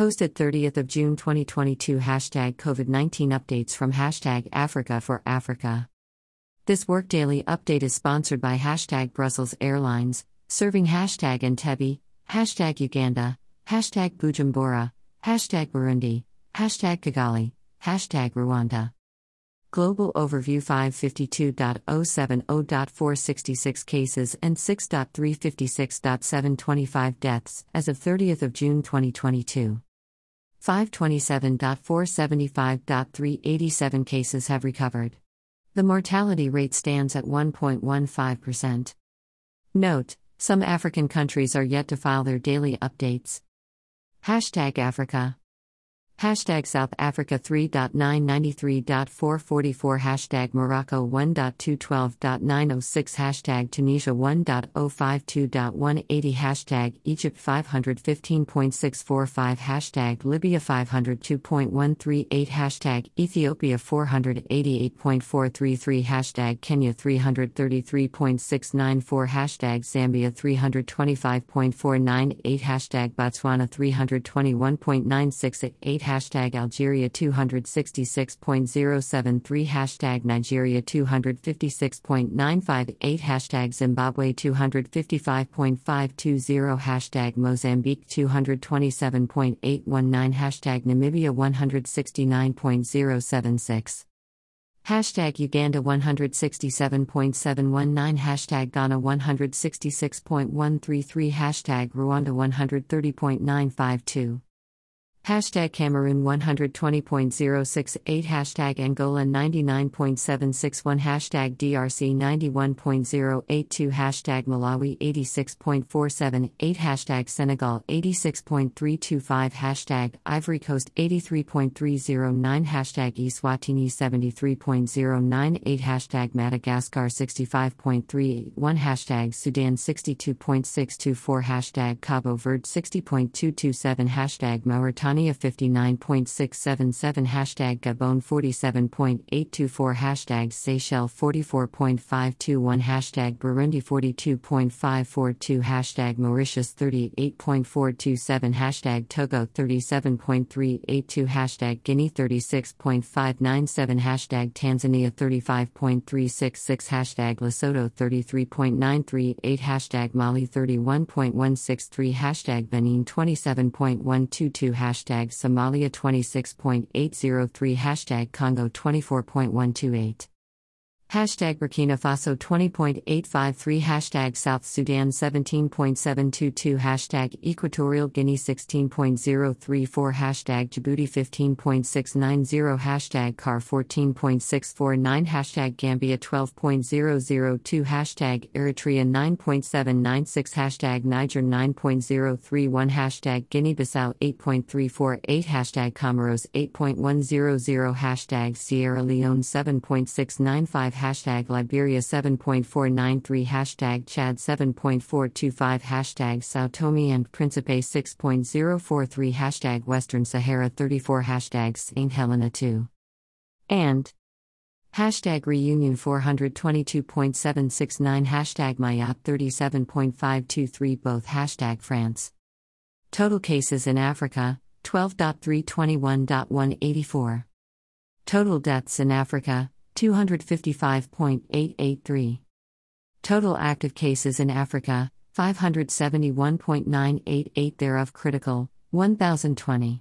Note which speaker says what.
Speaker 1: Posted 30th of June 2022 Hashtag COVID-19 updates from Hashtag Africa for Africa. This work daily update is sponsored by Hashtag Brussels Airlines, serving Hashtag Entebbe, Hashtag Uganda, Hashtag Bujumbura, Hashtag Burundi, Hashtag Kigali, Hashtag Rwanda. Global Overview 552.070.466 cases and 6.356.725 deaths as of 30th of June 2022. 527.475.387 cases have recovered. The mortality rate stands at 1.15%. Note, some African countries are yet to file their daily updates. Hashtag Africa. Hashtag South Africa 3.993.444 Hashtag Morocco 1.212.906 Hashtag Tunisia 1.052.180 Hashtag Egypt 515.645 Hashtag Libya 502.138 Hashtag Ethiopia 488.433 Hashtag Kenya 333.694 Hashtag Zambia 325.498 Hashtag Botswana 321.968 hashtag Algeria 266.073 hashtag Nigeria 256.958 hashtag Zimbabwe 255.520 hashtag Mozambique 227.819 hashtag Namibia 169.076 Hashtag Uganda 167.719 Hashtag Ghana 166.133 Hashtag Rwanda 130.952 Hashtag Cameroon 120.068 Hashtag Angola 99.761 Hashtag DRC 91.082 Hashtag Malawi 86.478 Hashtag Senegal 86.325 Hashtag Ivory Coast 83.309 Hashtag Eswatini 73.098 Hashtag Madagascar 65.381 Hashtag Sudan 62.624 Hashtag Cabo Verde 60.227 Hashtag Mauritania Mauritania 59.677 Hashtag Gabon 47.824 Hashtag Seychelles 44.521 Hashtag Burundi 42.542 Hashtag Mauritius 38.427 Hashtag Togo 37.382 Hashtag Guinea 36.597 Hashtag Tanzania 35.366 Hashtag Lesotho 33.938 Hashtag Mali 31.163 Hashtag Benin 27.122 Hashtag hashtag Somalia 26.803 hashtag Congo 24.128 Hashtag Burkina Faso 20.853 Hashtag South Sudan 17.722 Hashtag Equatorial Guinea 16.034 Hashtag Djibouti 15.690 Hashtag CAR 14.649 Hashtag Gambia 12.002 Hashtag Eritrea 9.796 Hashtag Niger 9.031 Hashtag Guinea-Bissau 8.348 Hashtag Comoros 8.100 Hashtag Sierra Leone 7.695 hashtag Liberia 7.493 hashtag Chad 7.425 hashtag Sao Tome and Principe 6.043 hashtag Western Sahara 34 hashtag St. Helena 2 and Hashtag reunion 422.769 Hashtag Mayotte 37.523 Both Hashtag France. Total cases in Africa 12.321.184. Total deaths in Africa 255.883. Total active cases in Africa 571.988 thereof critical 1020.